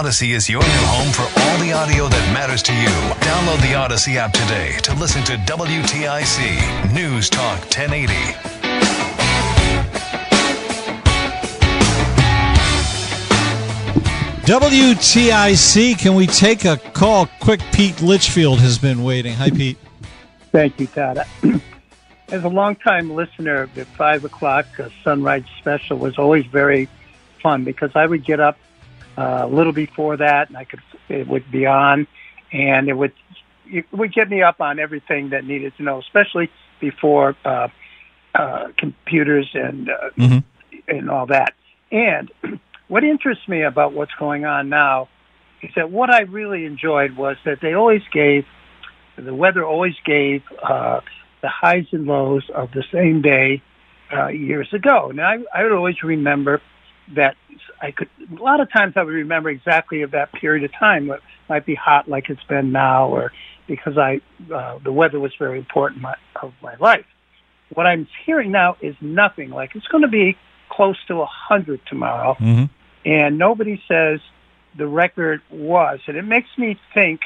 Audacy is your new home for all the audio that matters to you. Download the Audacy app today to listen to WTIC News Talk 1080. WTIC, can we take a call? Quick, Pete Litchfield has been waiting. Hi, Pete. Thank you, Todd. As a longtime listener, the five o'clock uh, sunrise special was always very fun because I would get up uh, a little before that, and I could it would be on, and it would it would get me up on everything that needed to know, especially before uh, uh, computers and uh, Mm-hmm. and all that. And what interests me about what's going on now is that what I really enjoyed was that they always gave the weather always gave uh, the highs and lows of the same day uh, years ago. Now I, I would always remember that I could a lot of times I would remember exactly of that period of time. It might be hot like it's been now, or because I uh, the weather was very important my, of my life. What I'm hearing now is nothing. Like it's going to be close to a hundred tomorrow, Mm-hmm. and nobody says the record was. And it makes me think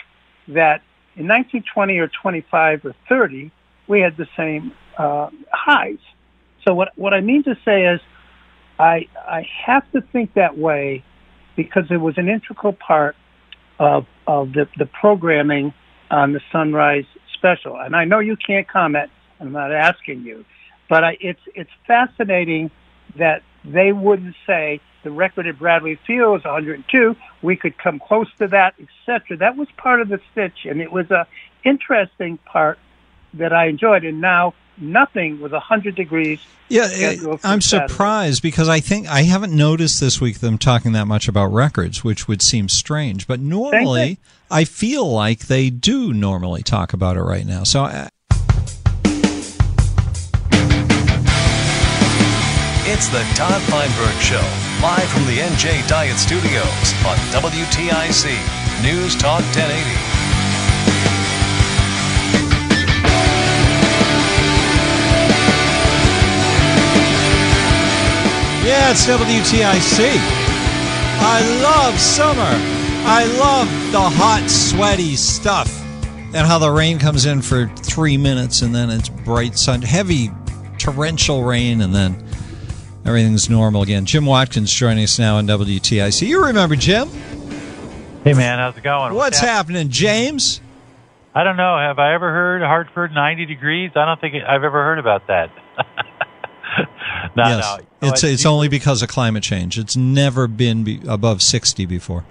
that in 1920 or 25 or 30, we had the same uh, highs. So what what I mean to say is, I I have to think that way because it was an integral part of of the the programming on the Sunrise special. And I know you can't comment. I'm not asking you, but I, it's it's fascinating that they wouldn't say the record at Bradley Field is 102. We could come close to that, etc. That was part of the stitch, and it was a interesting part that I enjoyed. And now nothing with 100 degrees. Yeah, I'm Saturday. surprised because I think I haven't noticed this week them talking that much about records, which would seem strange. But normally, I feel like they do normally talk about it right now. So uh, It's the Todd Feinberg Show, live from the NJ Diet Studios on WTIC News Talk 1080. It's WTIC. I love summer. I love the hot, sweaty stuff. And how the rain comes in for three minutes and then it's bright sun, heavy torrential rain, and then everything's normal again. Jim Watkins joining us now on WTIC. You remember Jim? Hey man, how's it going? What's happening, James? I don't know. Have I ever heard Hartford 90 degrees? I don't think I've ever heard about that. No, yes, no. it's it's only because of climate change. It's never been be above sixty before.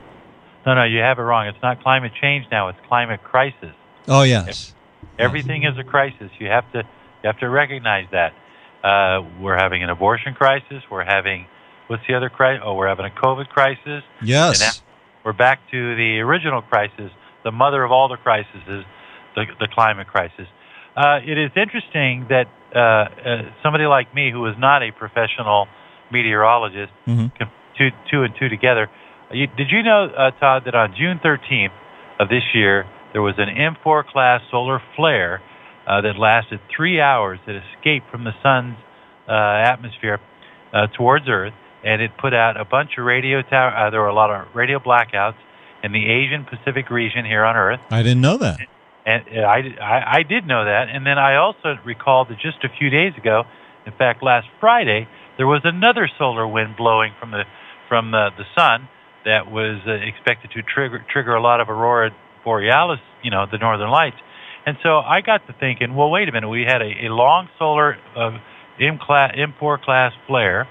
No, no, you have it wrong. It's not climate change now. It's climate crisis. Oh yes, Everything is a crisis. You have to you have to recognize that. Uh, we're having an abortion crisis. We're having what's the other crisis? Oh, we're having a COVID crisis. yes. And we're back to the original crisis, the mother of all the crises, the, the climate crisis. Uh, it is interesting that uh, uh, somebody like me, who is not a professional meteorologist, Mhm. can two, two and two together. You, did you know, uh, Todd, that on June 13th of this year, there was an M4 class solar flare uh, that lasted three hours that escaped from the sun's uh, atmosphere uh, towards Earth, and it put out a bunch of radio tower. Uh, there were a lot of radio blackouts in the Asian Pacific region here on Earth, I didn't know that. And uh, I, I, I did know that. And then I also recalled that just a few days ago, In fact, last Friday there was another solar wind blowing from the from the, the sun that was uh, expected to trigger trigger a lot of aurora borealis, you know, the northern lights. And so I got to thinking, well, wait a minute. We had a, a long solar uh, M class, M4 class flare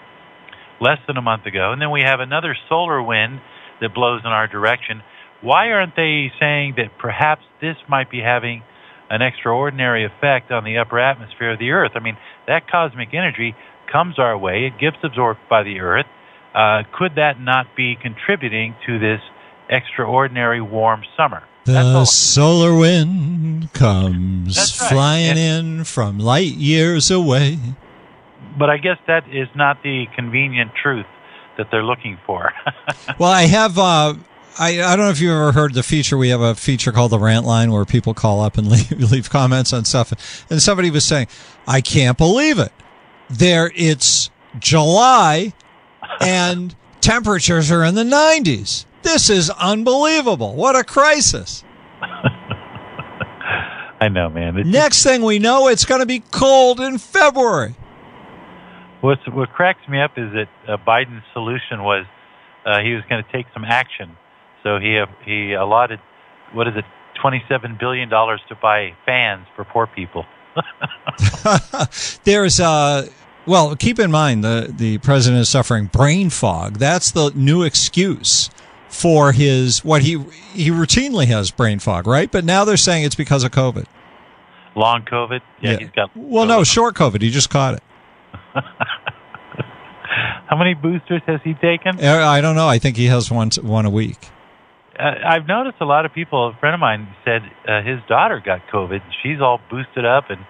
less than a month ago, and then we have another solar wind that blows in our direction. Why aren't they saying that perhaps this might be having an extraordinary effect on the upper atmosphere of the Earth? I mean, that cosmic energy comes our way, it gets absorbed by the Earth. Uh, could that not be contributing to this extraordinary warm summer? The solar wind comes right. flying And- in from light years away. But I guess that is not the convenient truth that they're looking for. Well, I have. Uh, I, I don't know if you've ever heard the feature. We have a feature called the Rant Line where people call up and leave, leave comments on stuff. And somebody was saying, "I can't believe it. There, it's July, and temperatures are in the 90s. This is unbelievable. What a crisis." I know, man. It's Next thing we know, it's going to be cold in February. What's, what cracks me up is that uh, Biden's solution was uh, he was going to take some action. So he he allotted what is it, twenty seven billion dollars to buy fans for poor people. There's uh well, keep in mind the the president is suffering brain fog. That's the new excuse for his what he he routinely has brain fog, right? But now they're saying it's because of COVID. Long COVID. Yeah, Yeah. he's got. Well, no, short COVID. He just caught it. How many boosters has he taken? Uh, I don't know. I think he has one one a week. I've noticed a lot of people. A friend of mine said uh, his daughter got COVID. She's all boosted up and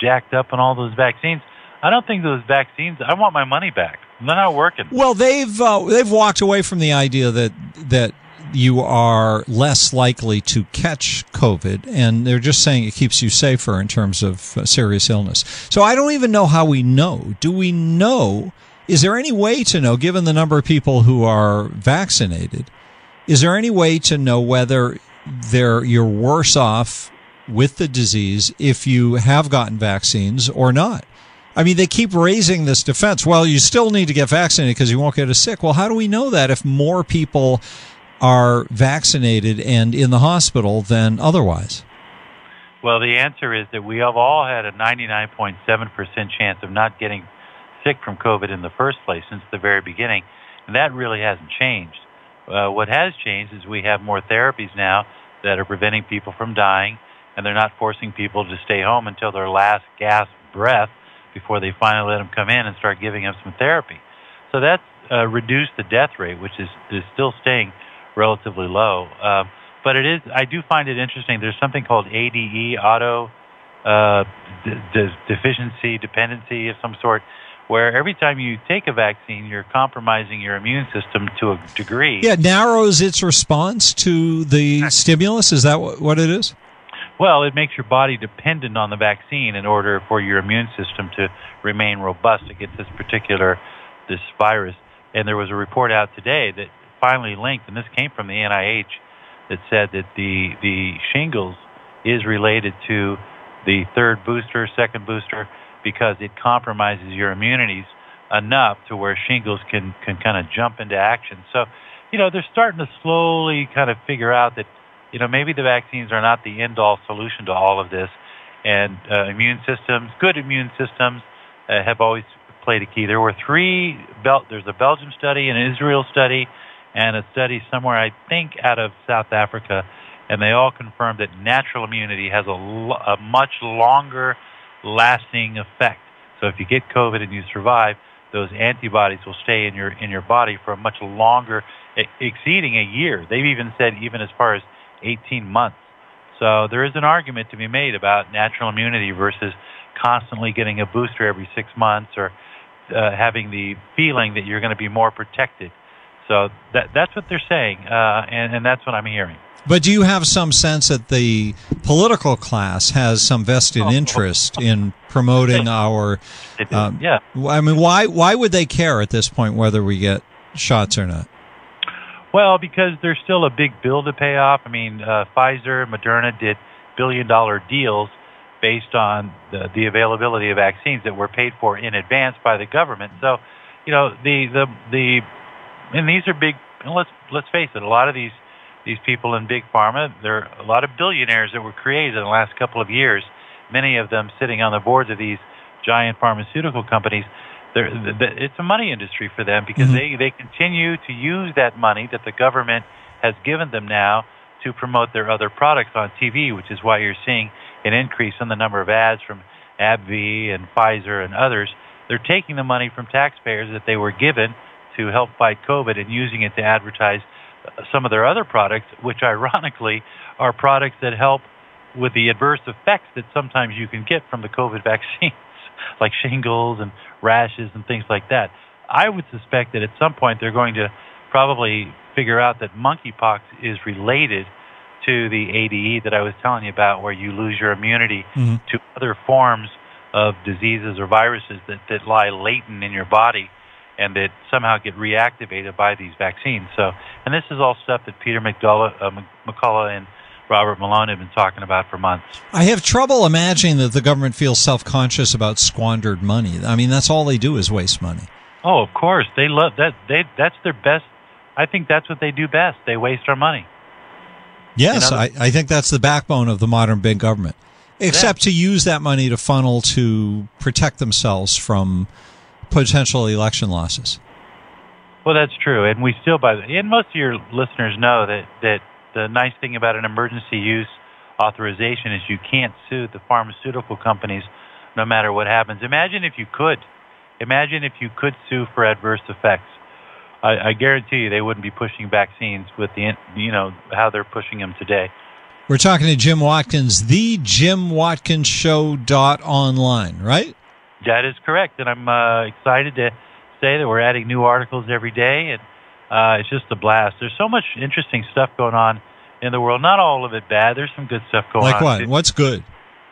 jacked up on all those vaccines. I don't think those vaccines. I want my money back. They're not working. Well, they've uh, they've walked away from the idea that that you are less likely to catch COVID, and they're just saying it keeps you safer in terms of uh, serious illness. So I don't even know how we know. Do we know? Is there any way to know, given the number of people who are vaccinated? Is there any way to know whether you're worse off with the disease if you have gotten vaccines or not? I mean, they keep raising this defense. Well, you still need to get vaccinated because you won't get as sick. Well, how do we know that if more people are vaccinated and in the hospital than otherwise? Well, the answer is that we have all had a 99.7% chance of not getting sick from COVID in the first place since the very beginning, and that really hasn't changed. Uh, what has changed is we have more therapies now that are preventing people from dying, and they're not forcing people to stay home until their last gasp breath before they finally let them come in and start giving them some therapy. So that's uh, reduced the death rate, which is, is still staying relatively low. Um, but it is, I do find it interesting. There's something called ADE, auto uh, d- d- deficiency, dependency of some sort, where every time you take a vaccine, you're compromising your immune system to a degree. Yeah, it narrows its response to the stimulus. Is that what it is? Well, it makes your body dependent on the vaccine in order for your immune system to remain robust against this particular this virus. And there was a report out today that finally linked, and this came from the NIH, that said that the the shingles is related to the third booster, second booster, because it compromises your immunities enough to where shingles can can kind of jump into action. So, you know, they're starting to slowly kind of figure out that you know, maybe the vaccines are not the end-all solution to all of this, and uh, immune systems, good immune systems, uh, have always played a key. There were three. Bel- there's a Belgium study, an Israel study, and a study somewhere I think out of South Africa, and they all confirmed that natural immunity has a much longer lasting effect. So if you get COVID and you survive, those antibodies will stay in your in your body for a much longer, exceeding a year. They've even said even as far as 18 months. So there is an argument to be made about natural immunity versus constantly getting a booster every six months or uh, having the feeling that you're going to be more protected. So that that's what they're saying, uh, and, and that's what I'm hearing. But do you have some sense that the political class has some vested Oh. interest in promoting our? Um, yeah. I mean, why why would they care at this point whether we get shots or not? Well, because there's still a big bill to pay off. I mean, uh, Pfizer, Moderna did billion dollar deals based on the, the availability of vaccines that were paid for in advance by the government. So, you know, the the the and these are big. Let's let's face it. A lot of these these people in big pharma, there are a lot of billionaires that were created in the last couple of years. Many of them sitting on the boards of these giant pharmaceutical companies. They're, it's a money industry for them because mm-hmm. they they continue to use that money that the government has given them now to promote their other products on TV, which is why you're seeing an increase in the number of ads from AbbVie and Pfizer and others. They're taking the money from taxpayers that they were given to help fight COVID and using it to advertise some of their other products, which ironically are products that help with the adverse effects that sometimes you can get from the COVID vaccines, like shingles and rashes and things like that. I would suspect that at some point they're going to probably figure out that monkeypox is related to the ADE that I was telling you about, where you lose your immunity mm-hmm. to other forms of diseases or viruses that, that lie latent in your body and that somehow get reactivated by these vaccines. So, and this is all stuff that Peter McDullough, uh, McCullough and Robert Malone have been talking about for months. I have trouble imagining that the government feels self-conscious about squandered money. I mean, that's all they do is waste money. Oh, of course, they love that. They that's their best. I think that's what they do best. They waste our money. Yes, I, I think that's the backbone of the modern big government. Except yeah. to use that money to funnel to protect themselves from potential election losses. Well, that's true, and we still, by the, and most of your listeners know that that the nice thing about an emergency use authorization is you can't sue the pharmaceutical companies no matter what happens. Imagine if you could. Imagine if you could sue for adverse effects. I, I guarantee you they wouldn't be pushing vaccines with the you know how they're pushing them today. We're talking to Jim Watkins, the Jim Watkins Show dot online, right? That is correct, and I'm uh, excited to say that we're adding new articles every day, and uh, it's just a blast. There's so much interesting stuff going on in the world. Not all of it bad. There's some good stuff going like on. Like what? What's good?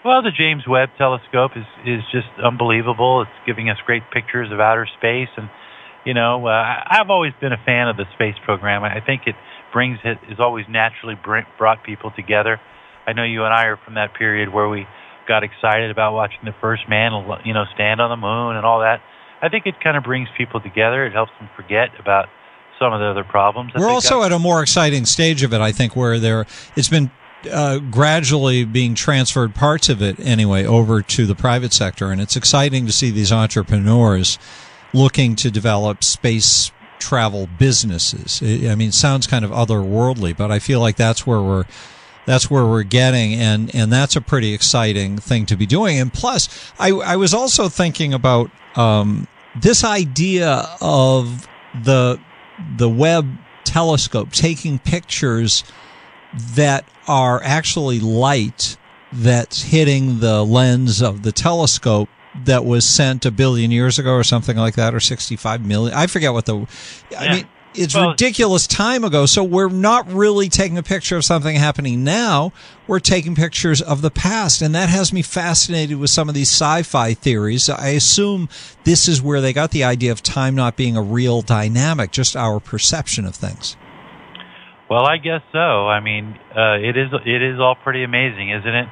Well, the James Webb Telescope is is just unbelievable. It's giving us great pictures of outer space, and you know, uh, I've always been a fan of the space program. I think it brings it is always naturally brought people together. I know you and I are from that period where we got excited about watching the first man, you know, stand on the moon and all that. I think it kind of brings people together. It helps them forget about some of the other problems. We're also got. at a more exciting stage of it, I think, where there it's been uh, gradually being transferred parts of it anyway over to the private sector, and it's exciting to see these entrepreneurs looking to develop space travel businesses. I mean, it sounds kind of otherworldly, but I feel like that's where we're that's where we're getting and and that's a pretty exciting thing to be doing. And plus i i was also thinking about um, this idea of the the Webb telescope taking pictures that are actually light that's hitting the lens of the telescope that was sent a billion years ago or something like that or 65 million i forget what the i mean it's well, ridiculous time ago. So we're not really taking a picture of something happening now. We're taking pictures of the past. And that has me fascinated with some of these sci-fi theories. I assume this is where they got the idea of time not being a real dynamic, just our perception of things. Well, I guess so. I mean, uh, it is it is all pretty amazing, isn't it?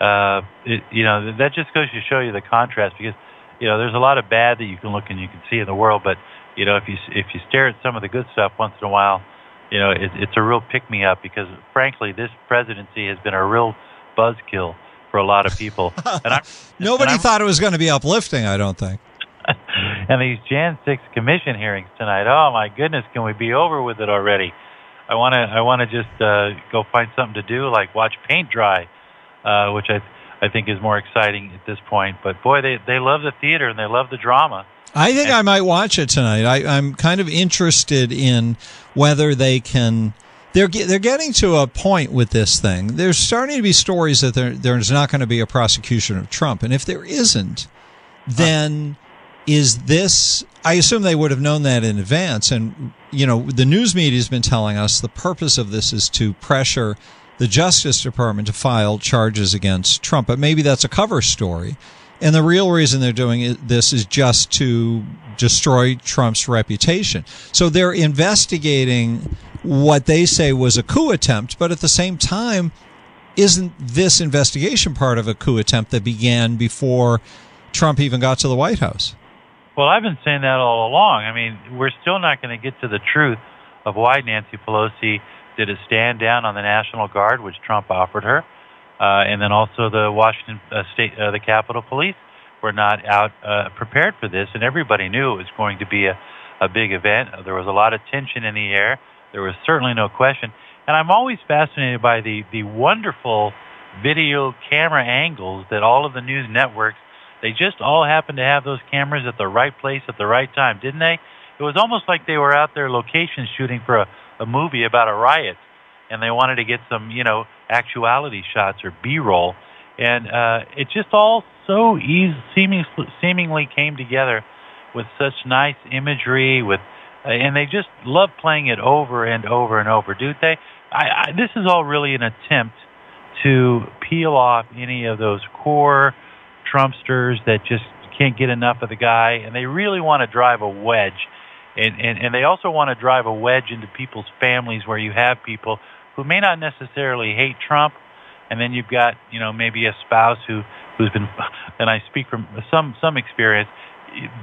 Uh, it? You know, that just goes to show you the contrast because you know there's a lot of bad that you can look and you can see in the world, but you know, if you if you stare at some of the good stuff once in a while, you know, it, it's a real pick me up because frankly, this presidency has been a real buzzkill for a lot of people. And I, Nobody and thought it was going to be uplifting. I don't think. and these Jan 6 commission hearings tonight. Oh my goodness, can we be over with it already? I want to I want to just uh, go find something to do, like watch paint dry, uh, which I I think is more exciting at this point. But boy, they they love the theater and they love the drama. I think I might watch it tonight. I, I'm kind of interested in whether they can. They're they're getting to a point with this thing. There's starting to be stories that there there's not going to be a prosecution of Trump, and if there isn't, then is this? I assume they would have known that in advance, and you know the news media has been telling us the purpose of this is to pressure the Justice Department to file charges against Trump. But maybe that's a cover story. And the real reason they're doing this is just to destroy Trump's reputation. So they're investigating what they say was a coup attempt, but at the same time, isn't this investigation part of a coup attempt that began before Trump even got to the White House? Well, I've been saying that all along. I mean, we're still not going to get to the truth of why Nancy Pelosi did a stand down on the National Guard, which Trump offered her, and then also the Washington uh, State, uh, the Capitol Police were not out uh, prepared for this, and everybody knew it was going to be a, a big event. There was a lot of tension in the air. There was certainly no question, and I'm always fascinated by the the wonderful video camera angles that all of the news networks they just all happened to have those cameras at the right place at the right time, didn't they? It was almost like they were out there location shooting for a, a movie about a riot, and they wanted to get some, you know, actuality shots or B-roll, and uh, it just all so easy, seeming, seemingly came together with such nice imagery, with, uh, and they just love playing it over and over and over, do they? I, I, this is all really an attempt to peel off any of those core Trumpsters that just can't get enough of the guy, and they really want to drive a wedge. And, and, and they also want to drive a wedge into people's families where you have people who may not necessarily hate Trump, and then you've got, you know, maybe a spouse who, who's been, and I speak from some, some experience,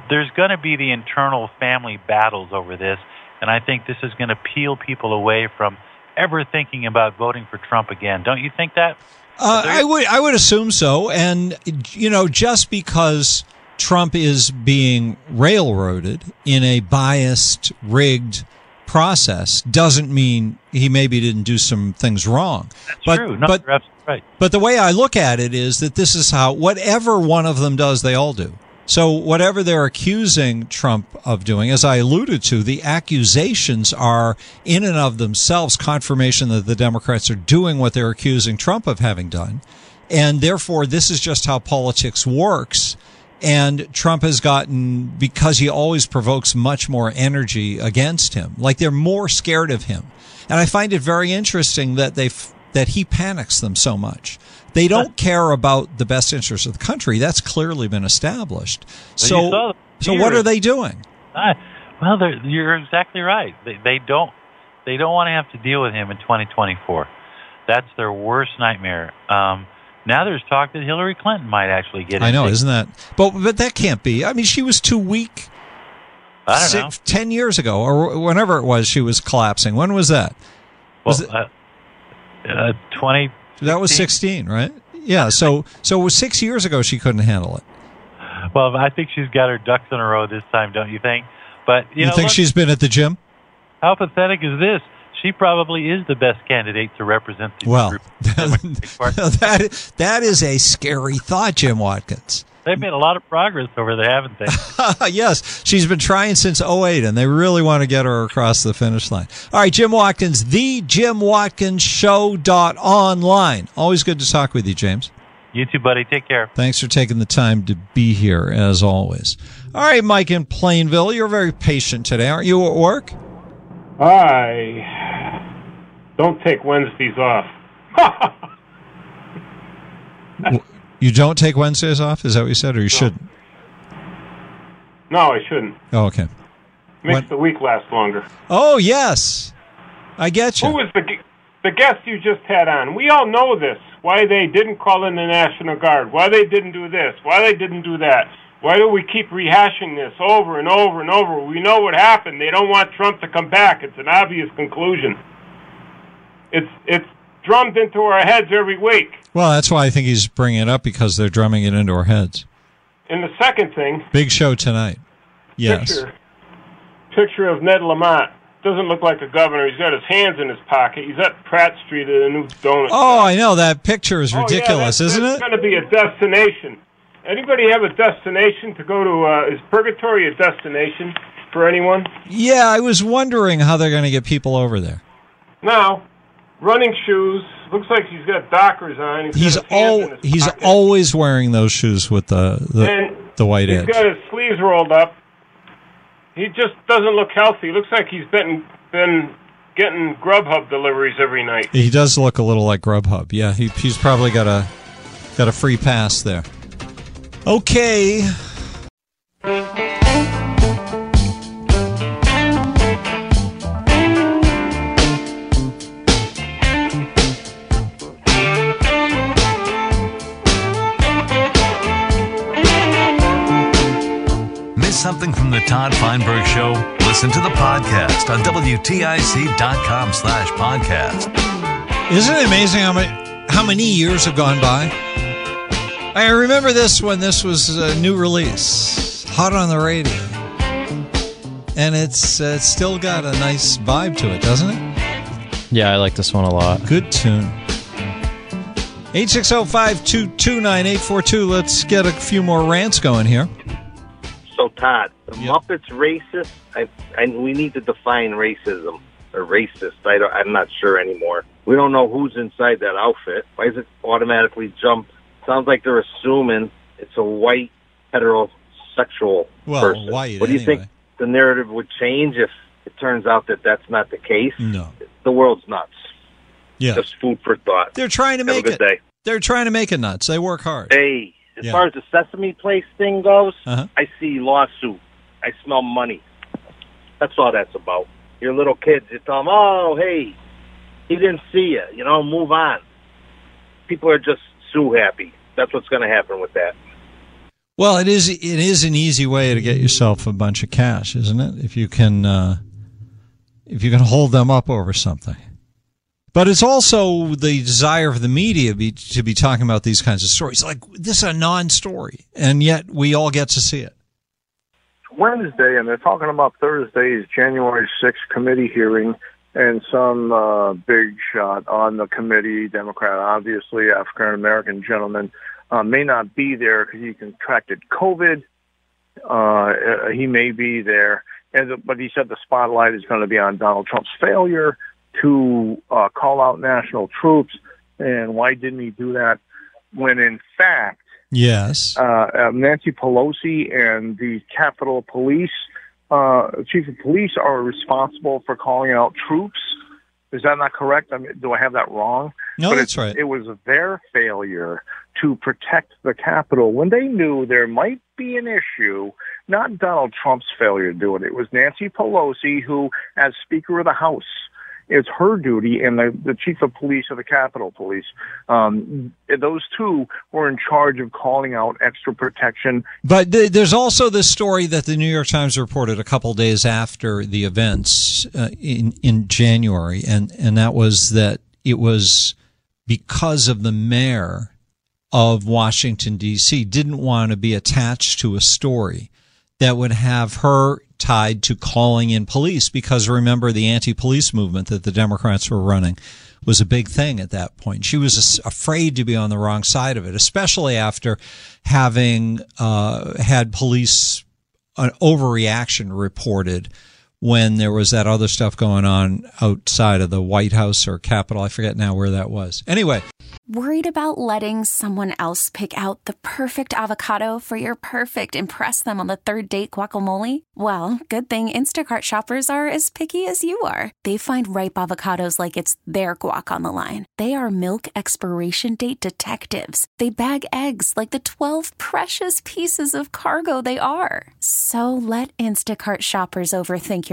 there's going to be the internal family battles over this, and I think this is going to peel people away from ever thinking about voting for Trump again. Don't you think that? Uh, I would I would assume so, and you know, just because Trump is being railroaded in a biased, rigged process doesn't mean he maybe didn't do some things wrong. That's but, true. No, but, right. But the way I look at it is that this is how whatever one of them does, they all do. So whatever they're accusing Trump of doing, as I alluded to, the accusations are in and of themselves confirmation that the Democrats are doing what they're accusing Trump of having done. And therefore, this is just how politics works. And Trump has gotten, because he always provokes much more energy against him, like they're more scared of him. And I find it very interesting that they that he panics them so much. They don't care about the best interests of the country. That's clearly been established. So, so what are they doing? Uh, well, you're exactly right. They, they don't they don't want to have to deal with him in 2024. That's their worst nightmare. Um, now there's talk that Hillary Clinton might actually get. I know, isn't that? But but that can't be. I mean, she was too weak. I don't six, know. Ten years ago, or whenever it was, she was collapsing. When was that? Was well, it, uh, uh, twenty that was 16, right? Yeah. So so it was six years ago she couldn't handle it. Well, I think she's got her ducks in a row this time, don't you think? But you, you know, think look, she's been at the gym? How pathetic is this? She probably is the best candidate to represent the well, group. that that is a scary thought, Jim Watkins. They've made a lot of progress over there, haven't they? yes, she's been trying since 08, and they really want to get her across the finish line. All right, Jim Watkins, the Jim Watkins Show dot online. Always good to talk with you, James. You too, buddy. Take care. Thanks for taking the time to be here, as always. All right, Mike in Plainville, you're very patient today, aren't you? At work? I don't take Wednesdays off. You don't take Wednesdays off? Is that what you said, or you no. shouldn't? No, I shouldn't. Oh, okay. Makes when... the week last longer. Oh yes, I get you. Who was the the guest you just had on? We all know this. Why they didn't call in the National Guard? Why they didn't do this? Why they didn't do that? Why do we keep rehashing this over and over and over? We know what happened. They don't want Trump to come back. It's an obvious conclusion. It's it's drummed into our heads every week. Well, that's why I think he's bringing it up because they're drumming it into our heads. And the second thing, big show tonight. Yes. Picture, picture of Ned Lamont doesn't look like a governor. He's got his hands in his pocket. He's at Pratt Street at a new donut. Oh, shop. I know that picture is ridiculous, oh, yeah, that's, isn't that's it? It's going to be a destination. Anybody have a destination to go to? Uh, is Purgatory a destination for anyone? Yeah, I was wondering how they're going to get people over there. Now, running shoes. Looks like he's got Dockers on. He's, he's all he's pocket. always wearing those shoes with the the, and the white he's edge. He's got his sleeves rolled up. He just doesn't look healthy. Looks like he's been been getting Grubhub deliveries every night. He does look a little like Grubhub. Yeah, he, he's probably got a got a free pass there. Okay. From the Todd Feinberg Show? Listen to the podcast on WTIC.com slash podcast. Isn't it amazing how many, how many years have gone by? I remember this when this was a new release, hot on the radio. And it's uh, it's still got a nice vibe to it, doesn't it? Yeah, I like this one a lot. Good tune. 860-522-9842. Let's get a few more rants going here. Todd, the Yep. Muppets racist? I, I we need to define racism or racist. I don't, I'm not sure anymore. We don't know who's inside that outfit. Why does it automatically jump? Sounds like they're assuming it's a white heterosexual Well, person. white, what do you anyway. think the narrative would change if it turns out that that's not the case? No. The world's nuts. Yeah. Just food for thought. They're trying to Have a make good it. day. They're trying to make it nuts. They work hard. Hey, as Yeah. far as the Sesame Place thing goes, Uh-huh. I see lawsuit. I smell money. That's all that's about. Your little kids, you tell them, oh, hey, he didn't see you. You know, move on. People are just sue happy. That's what's going to happen with that. Well, it is it is an easy way to get yourself a bunch of cash, isn't it? If you can uh, if you can hold them up over something. But it's also the desire of the media be, to be talking about these kinds of stories. Like this is a non-story, and yet we all get to see it. Wednesday, and they're talking about Thursday's January 6th committee hearing, and some uh, big shot on the committee, Democrat, obviously African American gentleman, uh, may not be there because he contracted COVID. Uh, he may be there, and but he said the spotlight is going to be on Donald Trump's failure to uh, call out national troops, and why didn't he do that when in fact Yes. uh, uh, Nancy Pelosi and the Capitol Police, uh, Chief of Police, are responsible for calling out troops. Is that not correct? I mean, do I have that wrong? No, but that's it's- right. It was their failure to protect the Capitol when they knew there might be an issue. Not Donald Trump's failure to do it. It was Nancy Pelosi who, as Speaker of the House, it's her duty, and the, the chief of police of the Capitol Police. Um, those two were in charge of calling out extra protection. But th- there's also this story that the New York Times reported a couple days after the events uh, in in January, and and that was that it was because of the mayor of Washington D.C. didn't want to be attached to a story that would have her tied to calling in police because remember the anti-police movement that the Democrats were running was a big thing at that point. She was afraid to be on the wrong side of it, especially after having uh, had police an overreaction reported when there was that other stuff going on outside of the White House or Capitol. I forget now where that was. Anyway, Worried about letting someone else pick out the perfect avocado for your perfect impress them on the third date guacamole? Well, good thing Instacart shoppers are as picky as you are. They find ripe avocados like it's their guac on the line. They are milk expiration date detectives. They bag eggs like the 12 precious pieces of cargo they are. So let Instacart shoppers overthink your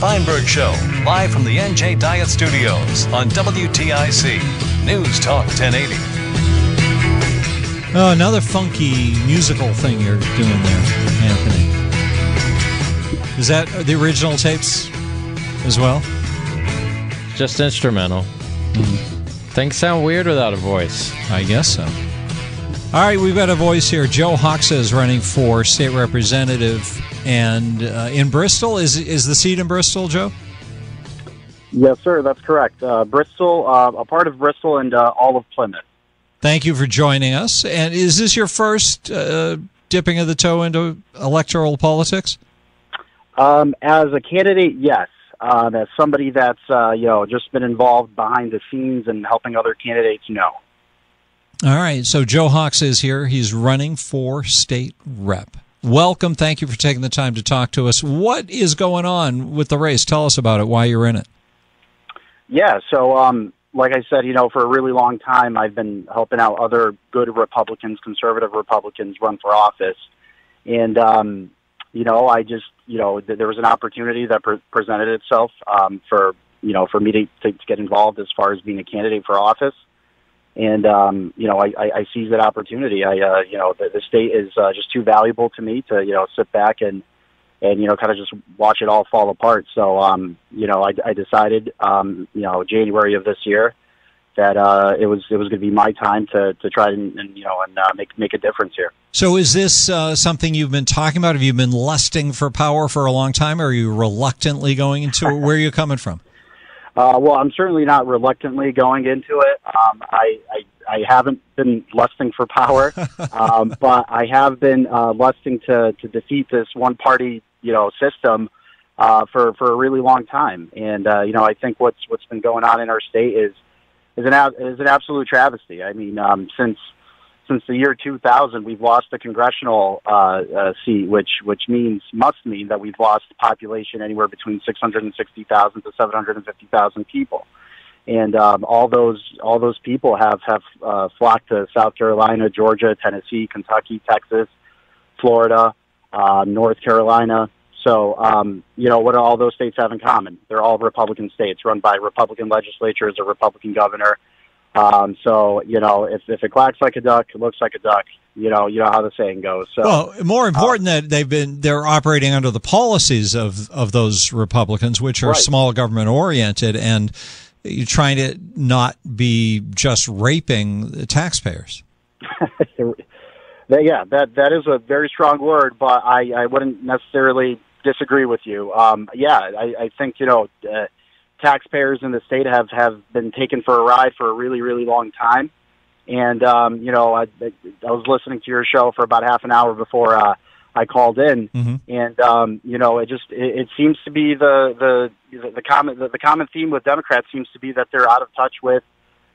Feinberg Show, live from the NJ Diet Studios on WTIC News Talk 1080. oh, another funky musical thing you're doing there, Anthony. Is that the original tapes as well? Just instrumental. Hmm. Things sound weird without a voice. I guess so. All right, we've got a voice here. Joe Hoxha is running for state representative and uh, in Bristol. Is is the seat in Bristol, Joe? Yes, sir. That's correct. Uh, Bristol, uh, a part of Bristol, and uh, all of Plymouth. Thank you for joining us. And is this your first uh, dipping of the toe into electoral politics? Um, as a candidate, yes. Um, as somebody that's uh, you know just been involved behind the scenes and helping other candidates, no. All right. So Joe Hawks is here. He's running for state rep. Welcome. Thank you for taking the time to talk to us. What is going on with the race? Tell us about it. Why you're in it? Yeah. So, um, like I said, you know, for a really long time, I've been helping out other good Republicans, conservative Republicans, run for office, and um, you know, I just, you know, th- there was an opportunity that pre- presented itself um, for, you know, for me to, to, to get involved as far as being a candidate for office. And, um, you know, I, I, I seized that opportunity. I, uh, you know, the, the state is uh, just too valuable to me to, you know, sit back and, and, you know, kind of just watch it all fall apart. So, um, you know, I, I decided, um, you know, January of this year, that uh, it was it was going to be my time to to try and, and you know and uh, make make a difference here. So, is this uh, something you've been talking about? Have you been lusting for power for a long time, or are you reluctantly going into it? Where are you coming from? Uh, well, I'm certainly not reluctantly going into it. Um, I, I I haven't been lusting for power, um, but I have been uh, lusting to to defeat this one party you know system uh, for for a really long time. And uh, you know, I think what's what's been going on in our state is is an is an absolute travesty. I mean, um, since since the year 2000, we've lost a congressional uh, uh, seat, which which means must mean that we've lost population anywhere between 660,000 to 750,000 people, and um, all those all those people have have uh, flocked to South Carolina, Georgia, Tennessee, Kentucky, Texas, Florida, uh, North Carolina. So, um, you know, what do all those states have in common? They're all Republican states run by Republican legislatures, or Republican governor. Um, so, you know, if, if it quacks like a duck, it looks like a duck. You know, you know how the saying goes. So, well, more important that they've been they're operating under the policies of of those Republicans, which are Right. small government oriented, and you're trying to not be just raping the taxpayers. yeah, that that is a very strong word, but I, I wouldn't necessarily disagree with you. Um, yeah, I, I think you know uh, taxpayers in the state have have been taken for a ride for a really really long time, and um, you know I, I was listening to your show for about half an hour before uh, I called in, and um, you know it just it, it seems to be the the the common the, the common theme with Democrats seems to be that they're out of touch with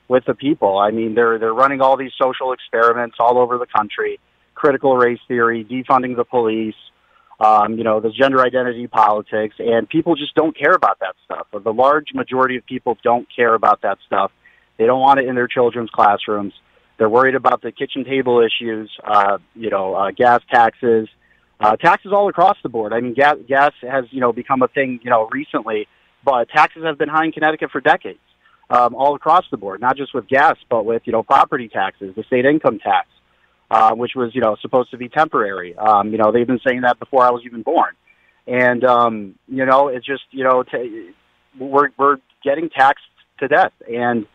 with the people. I mean, they're they're running all these social experiments all over the country, critical race theory, defunding the police, um, you know, the gender identity politics, and people just don't care about that stuff. The large majority of people don't care about that stuff. They don't want it in their children's classrooms. They're worried about the kitchen table issues, uh, you know, uh, gas taxes, uh, taxes all across the board. I mean, gas, gas has you know become a thing you know recently, but taxes have been high in Connecticut for decades um, all across the board, not just with gas, but with you know property taxes, the state income tax, uh, which was you know supposed to be temporary. Um, you know they've been saying that before I was even born, and um, you know it's just you know t- we're we're getting taxed to death, and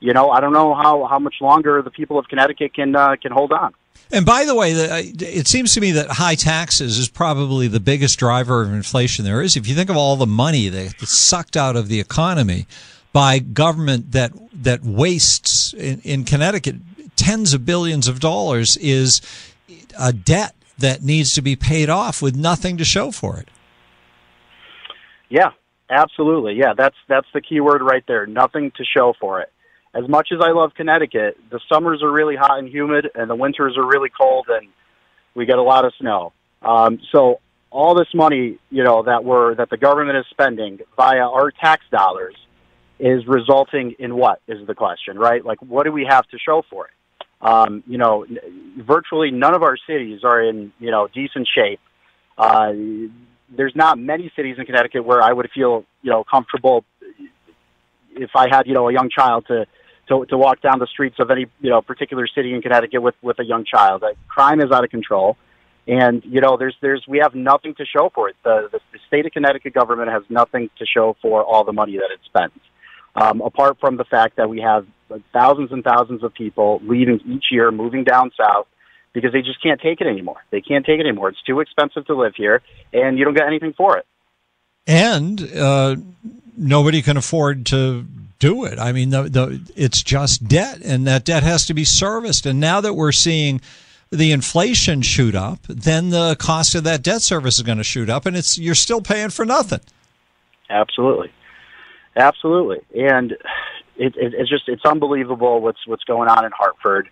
you know I don't know how how much longer the people of Connecticut can uh, can hold on. And by the way, it seems to me that high taxes is probably the biggest driver of inflation there is. If you think of all the money that- that's sucked out of the economy by government that that wastes in, in Connecticut tens of billions of dollars is a debt that needs to be paid off with nothing to show for it. Yeah, absolutely. Yeah, that's that's the key word right there. Nothing to show for it. As much as I love Connecticut, the summers are really hot and humid, and the winters are really cold, and we get a lot of snow. Um, so all this money, you know, that we're that the government is spending via our tax dollars is resulting in what is the question, right? Like, what do we have to show for it? Um, you know, virtually none of our cities are in you know decent shape. Uh, there's not many cities in Connecticut where I would feel you know comfortable if I had you know a young child to to to walk down the streets of any you know particular city in Connecticut with with a young child. Uh, crime is out of control, and you know there's there's we have nothing to show for it. The the, the state of Connecticut government has nothing to show for all the money that it spends. Um, apart from the fact that we have thousands and thousands of people leaving each year, moving down south, because they just can't take it anymore. They can't take it anymore. It's too expensive to live here, and you don't get anything for it. And uh, nobody can afford to do it. I mean, the, the, it's just debt, and that debt has to be serviced. And now that we're seeing the inflation shoot up, then the cost of that debt service is going to shoot up, and it's you're still paying for nothing. Absolutely, absolutely, and it, it, it's just it's unbelievable what's what's going on in Hartford.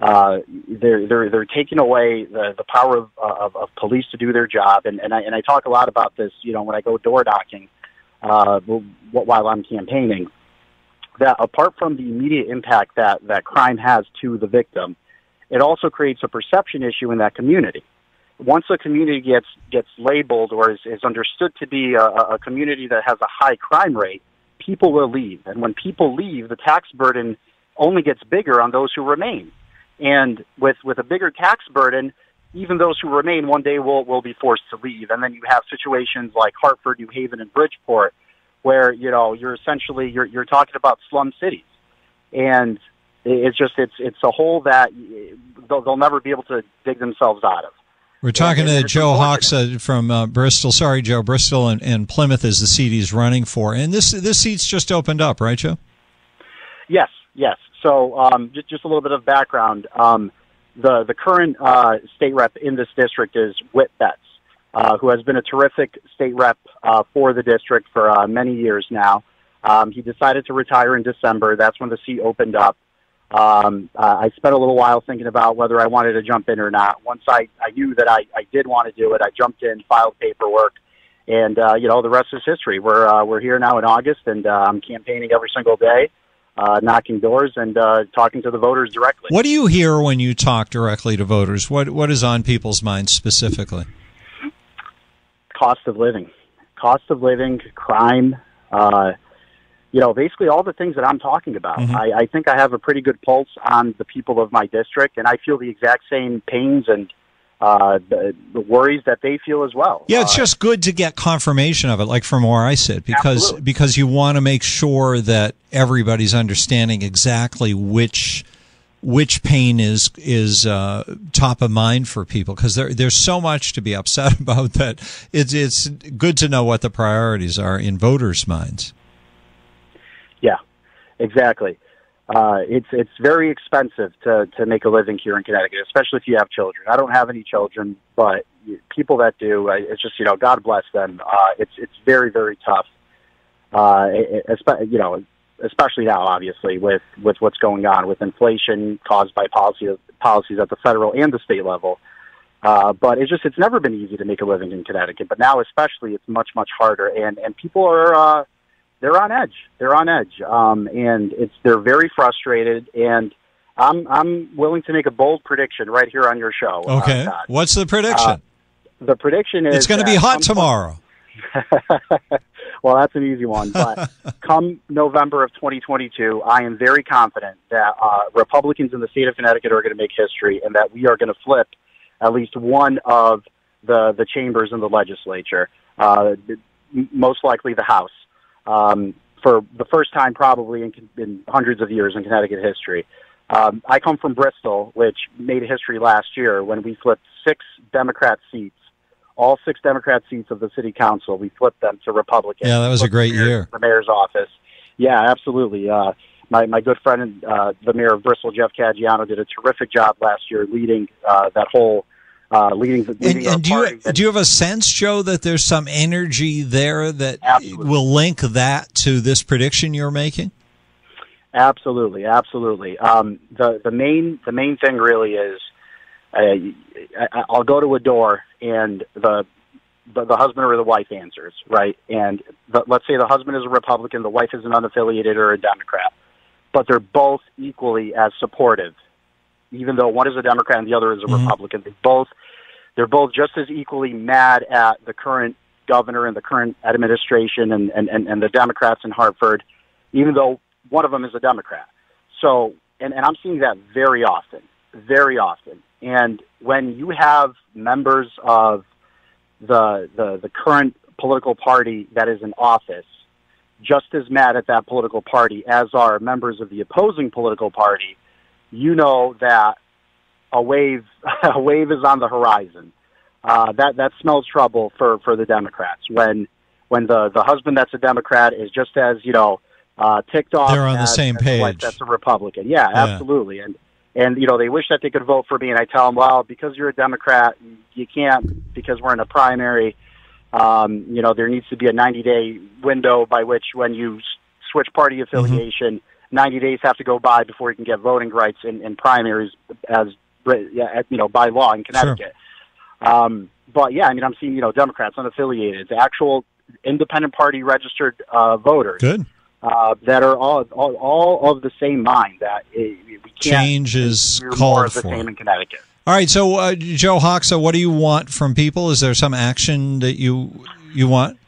Uh, they're they're they're taking away the the power of, of of police to do their job, and and I and I talk a lot about this. You know, when I go door knocking, uh, while I'm campaigning, that apart from the immediate impact that that crime has to the victim, it also creates a perception issue in that community. Once a community gets gets labeled or is, is understood to be a, a community that has a high crime rate, people will leave, and when people leave, the tax burden only gets bigger on those who remain. And with with a bigger tax burden, even those who remain one day will will be forced to leave. And then you have situations like Hartford, New Haven, and Bridgeport, where you know you're essentially you're you're talking about slum cities, and it's just it's it's a hole that they'll, they'll never be able to dig themselves out of. We're talking to Joe Hawks uh, from uh, Bristol. Sorry, Joe. Bristol and, and Plymouth is the seat he's running for, and this this seat's just opened up, right, Joe? Yes, yes. So um, just just a little bit of background. Um, the the current uh, state rep in this district is Whit Betts, uh, who has been a terrific state rep uh, for the district for uh, many years now. Um, he decided to retire in December. That's when the seat opened up. Um, uh, I spent a little while thinking about whether I wanted to jump in or not. Once I, I knew that I, I did want to do it, I jumped in, filed paperwork, and uh, you know the rest is history. We're uh, we're here now in August, and uh, I'm campaigning every single day uh, knocking doors and uh, talking to the voters directly. What do you hear when you talk directly to voters? What what is on people's minds specifically? Cost of living, cost of living, crime. Uh, you know, basically all the things that I'm talking about. Mm-hmm. I, I think I have a pretty good pulse on the people of my district, and I feel the exact same pains and uh, the, the, worries that they feel as well. Yeah, it's uh, just good to get confirmation of it, like from where I sit, because absolutely. because you want to make sure that everybody's understanding exactly which which pain is is uh, top of mind for people because there there's so much to be upset about that it's it's good to know what the priorities are in voters' minds. Yeah, exactly uh, it's it's very expensive to to make a living here in Connecticut, especially if you have children. I don't have any children, but people that do, it's just you know, God bless them. Uh, it's it's very very tough. Uh, you know, especially now, obviously with with what's going on with inflation caused by policy policies at the federal and the state level. Uh, but it's just it's never been easy to make a living in Connecticut, but now especially it's much much harder, and and people are. Uh, they're on edge. They're on edge, um, and it's they're very frustrated. And I'm I'm willing to make a bold prediction right here on your show. Okay, uh, what's the prediction? Uh, the prediction is it's going to be hot tomorrow. well, that's an easy one. But come November of 2022, I am very confident that uh, Republicans in the state of Connecticut are going to make history, and that we are going to flip at least one of the the chambers in the legislature. Uh, most likely the House um, for the first time probably in, in hundreds of years in Connecticut history. Um, I come from Bristol, which made history last year when we flipped six Democrat seats, all six Democrat seats of the city council. We flipped them to Republican. Yeah, that was a great mayor, year. The mayor's office. Yeah, absolutely. Uh, my my good friend, uh, the mayor of Bristol, Jeff Caggiano, did a terrific job last year leading uh, that whole uh, leading, leading and, and do you do you have a sense, Joe, that there's some energy there that absolutely. will link that to this prediction you're making? Absolutely, absolutely. Um, the the main the main thing really is, uh, I'll go to a door and the, the the husband or the wife answers right, and the, let's say the husband is a Republican, the wife is an unaffiliated or a Democrat, but they're both equally as supportive even though one is a Democrat and the other is a mm-hmm. Republican. They both they're both just as equally mad at the current governor and the current administration and, and, and, and the Democrats in Hartford, even though one of them is a Democrat. So, and, and I'm seeing that very often, very often. And when you have members of the, the, the current political party that is in office just as mad at that political party as are members of the opposing political party, you know that a wave a wave is on the horizon. Uh, that that smells trouble for for the Democrats when when the the husband that's a Democrat is just as you know uh, ticked off. They're on the as- same as wife page. That's a Republican. Yeah, Yeah. absolutely. And and you know they wish that they could vote for me, and I tell them, well, because you're a Democrat, you can't because we're in a primary. Um, you know there needs to be a 90 day window by which when you s- switch party affiliation, 90 days have to go by before you can get voting rights in, in primaries as you know by law in Connecticut. Um, but yeah, I mean, I'm seeing you know Democrats, unaffiliated, the actual independent party registered uh, voters Good. uh, that are all, all all of the same mind that uh, we can't Change is we're more of the for. same in Connecticut. All right, so uh, Joe Hoxha, what do you want from people? Is there some action that you you want?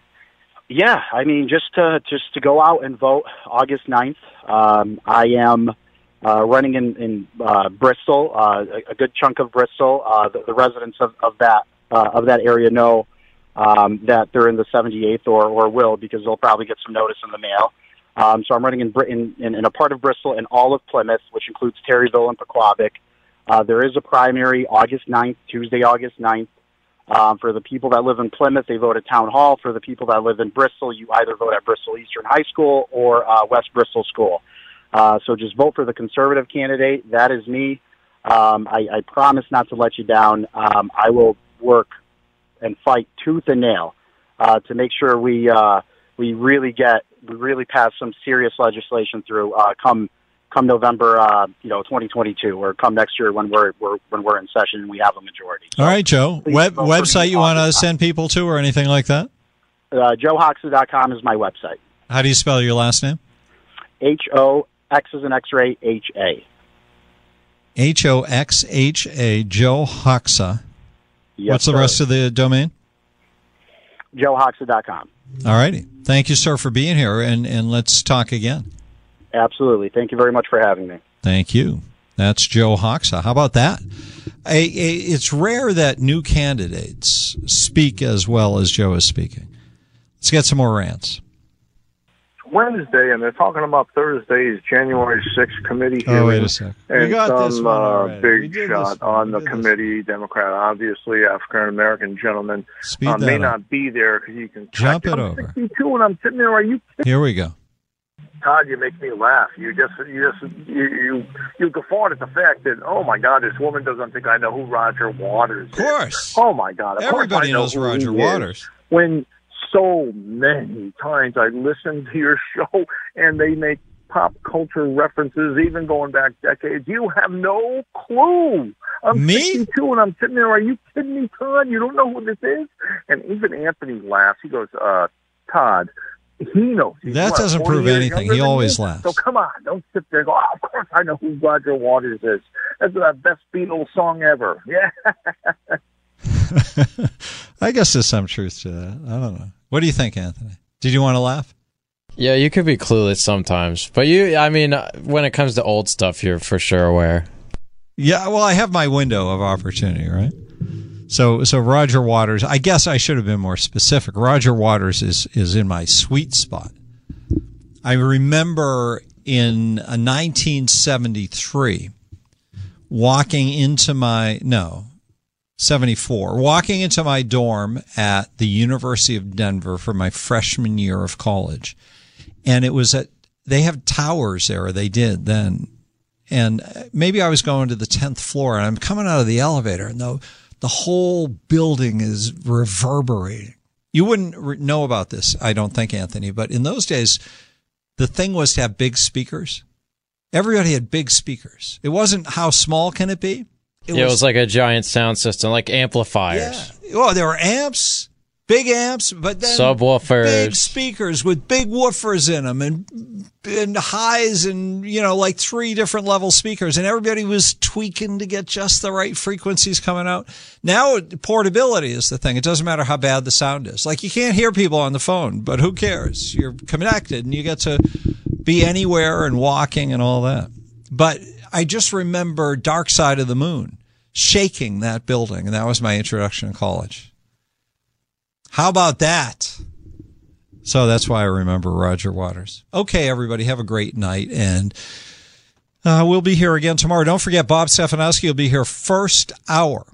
Yeah, I mean, just to just to go out and vote August 9th. Um, I am uh, running in in uh, Bristol, uh, a, a good chunk of Bristol. Uh, the, the residents of, of that uh, of that area know um, that they're in the 78th or or will because they'll probably get some notice in the mail. Um, so I'm running in, Br- in, in in a part of Bristol and all of Plymouth, which includes Terryville and Pequabuck. Uh, there is a primary August 9th, Tuesday, August 9th. Um, for the people that live in Plymouth, they vote at Town Hall. For the people that live in Bristol, you either vote at Bristol Eastern High School or uh, West Bristol School. Uh, so just vote for the conservative candidate. That is me. Um, I, I promise not to let you down. Um, I will work and fight tooth and nail uh, to make sure we uh, we really get we really pass some serious legislation through uh, come come November, uh, you know, 2022, or come next year when we're, we're when we're in session and we have a majority. All right, Joe. Web, website you want to send people to or anything like that? Uh, JoeHoxha.com is my website. How do you spell your last name? H O X is an X-ray H A. H O X H A, Joe Hoxha. Yes, What's the sir. rest of the domain? JoeHoxha.com. All righty. Thank you, sir, for being here, and, and let's talk again. Absolutely. Thank you very much for having me. Thank you. That's Joe Hoxha. How about that? A, a, it's rare that new candidates speak as well as Joe is speaking. Let's get some more rants. Wednesday, and they're talking about Thursday's January 6th committee hearing. Oh, wait a sec. We got some this one uh, already. We big shot this on the did this committee, Democrat, obviously African American gentleman, Speed uh, may up. not be there because you can Jump it I'm over. 62 and I'm sitting there. Are you Here we go. Todd, you make me laugh. You just, you just, you, you, you guffawed at the fact that, oh my God, this woman doesn't think I know who Roger Waters is. Of course. Oh my God. Everybody know knows who Roger is. Waters. When so many times I listen to your show and they make pop culture references, even going back decades, you have no clue. I'm Me? 62 and I'm sitting there. Are you kidding me, Todd? You don't know who this is? And even Anthony laughs. He goes, uh, Todd, he knows. He's, That what, doesn't prove anything. He always you? laughs. So come on, don't sit there and go, oh, of course I know who Roger Waters is. That's the best Beatles song ever. Yeah. I guess there's some truth to that. I don't know. What do you think, Anthony? Did you want to laugh? Yeah, you could be clueless sometimes, but you, I mean, uh, when it comes to old stuff, you're for sure aware. Yeah, well, I have my window of opportunity, right? So, so Roger Waters. I guess I should have been more specific. Roger Waters is is in my sweet spot. I remember in uh, 1973 walking into my no 74 walking into my dorm at the University of Denver for my freshman year of college and it was at they have towers there they did then and maybe I was going to the 10th floor and I'm coming out of the elevator and the, the whole building is reverberating. You wouldn't know about this, I don't think, Anthony, but in those days, the thing was to have big speakers. Everybody had big speakers. It wasn't how small can it be? yeah, it was like a giant sound system, like amplifiers, Yeah. oh, there were amps, big amps, but then subwoofers. big speakers with big woofers in them and and highs and you know like three different level speakers and everybody was tweaking to get just the right frequencies coming out. Now portability is the thing. It doesn't matter how bad the sound is. Like you can't hear people on the phone but who cares? You're connected and you get to be anywhere and walking and all that. But i just remember dark side of the moon shaking that building and that was my introduction to college how about that? So that's why I remember Roger Waters. Okay, everybody, have a great night. And Uh, we'll be here again tomorrow. Don't forget, Bob Stefanowski will be here first hour.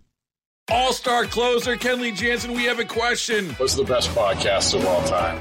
All star closer, Kenley Jansen, we have a question. What's the best podcast of all time?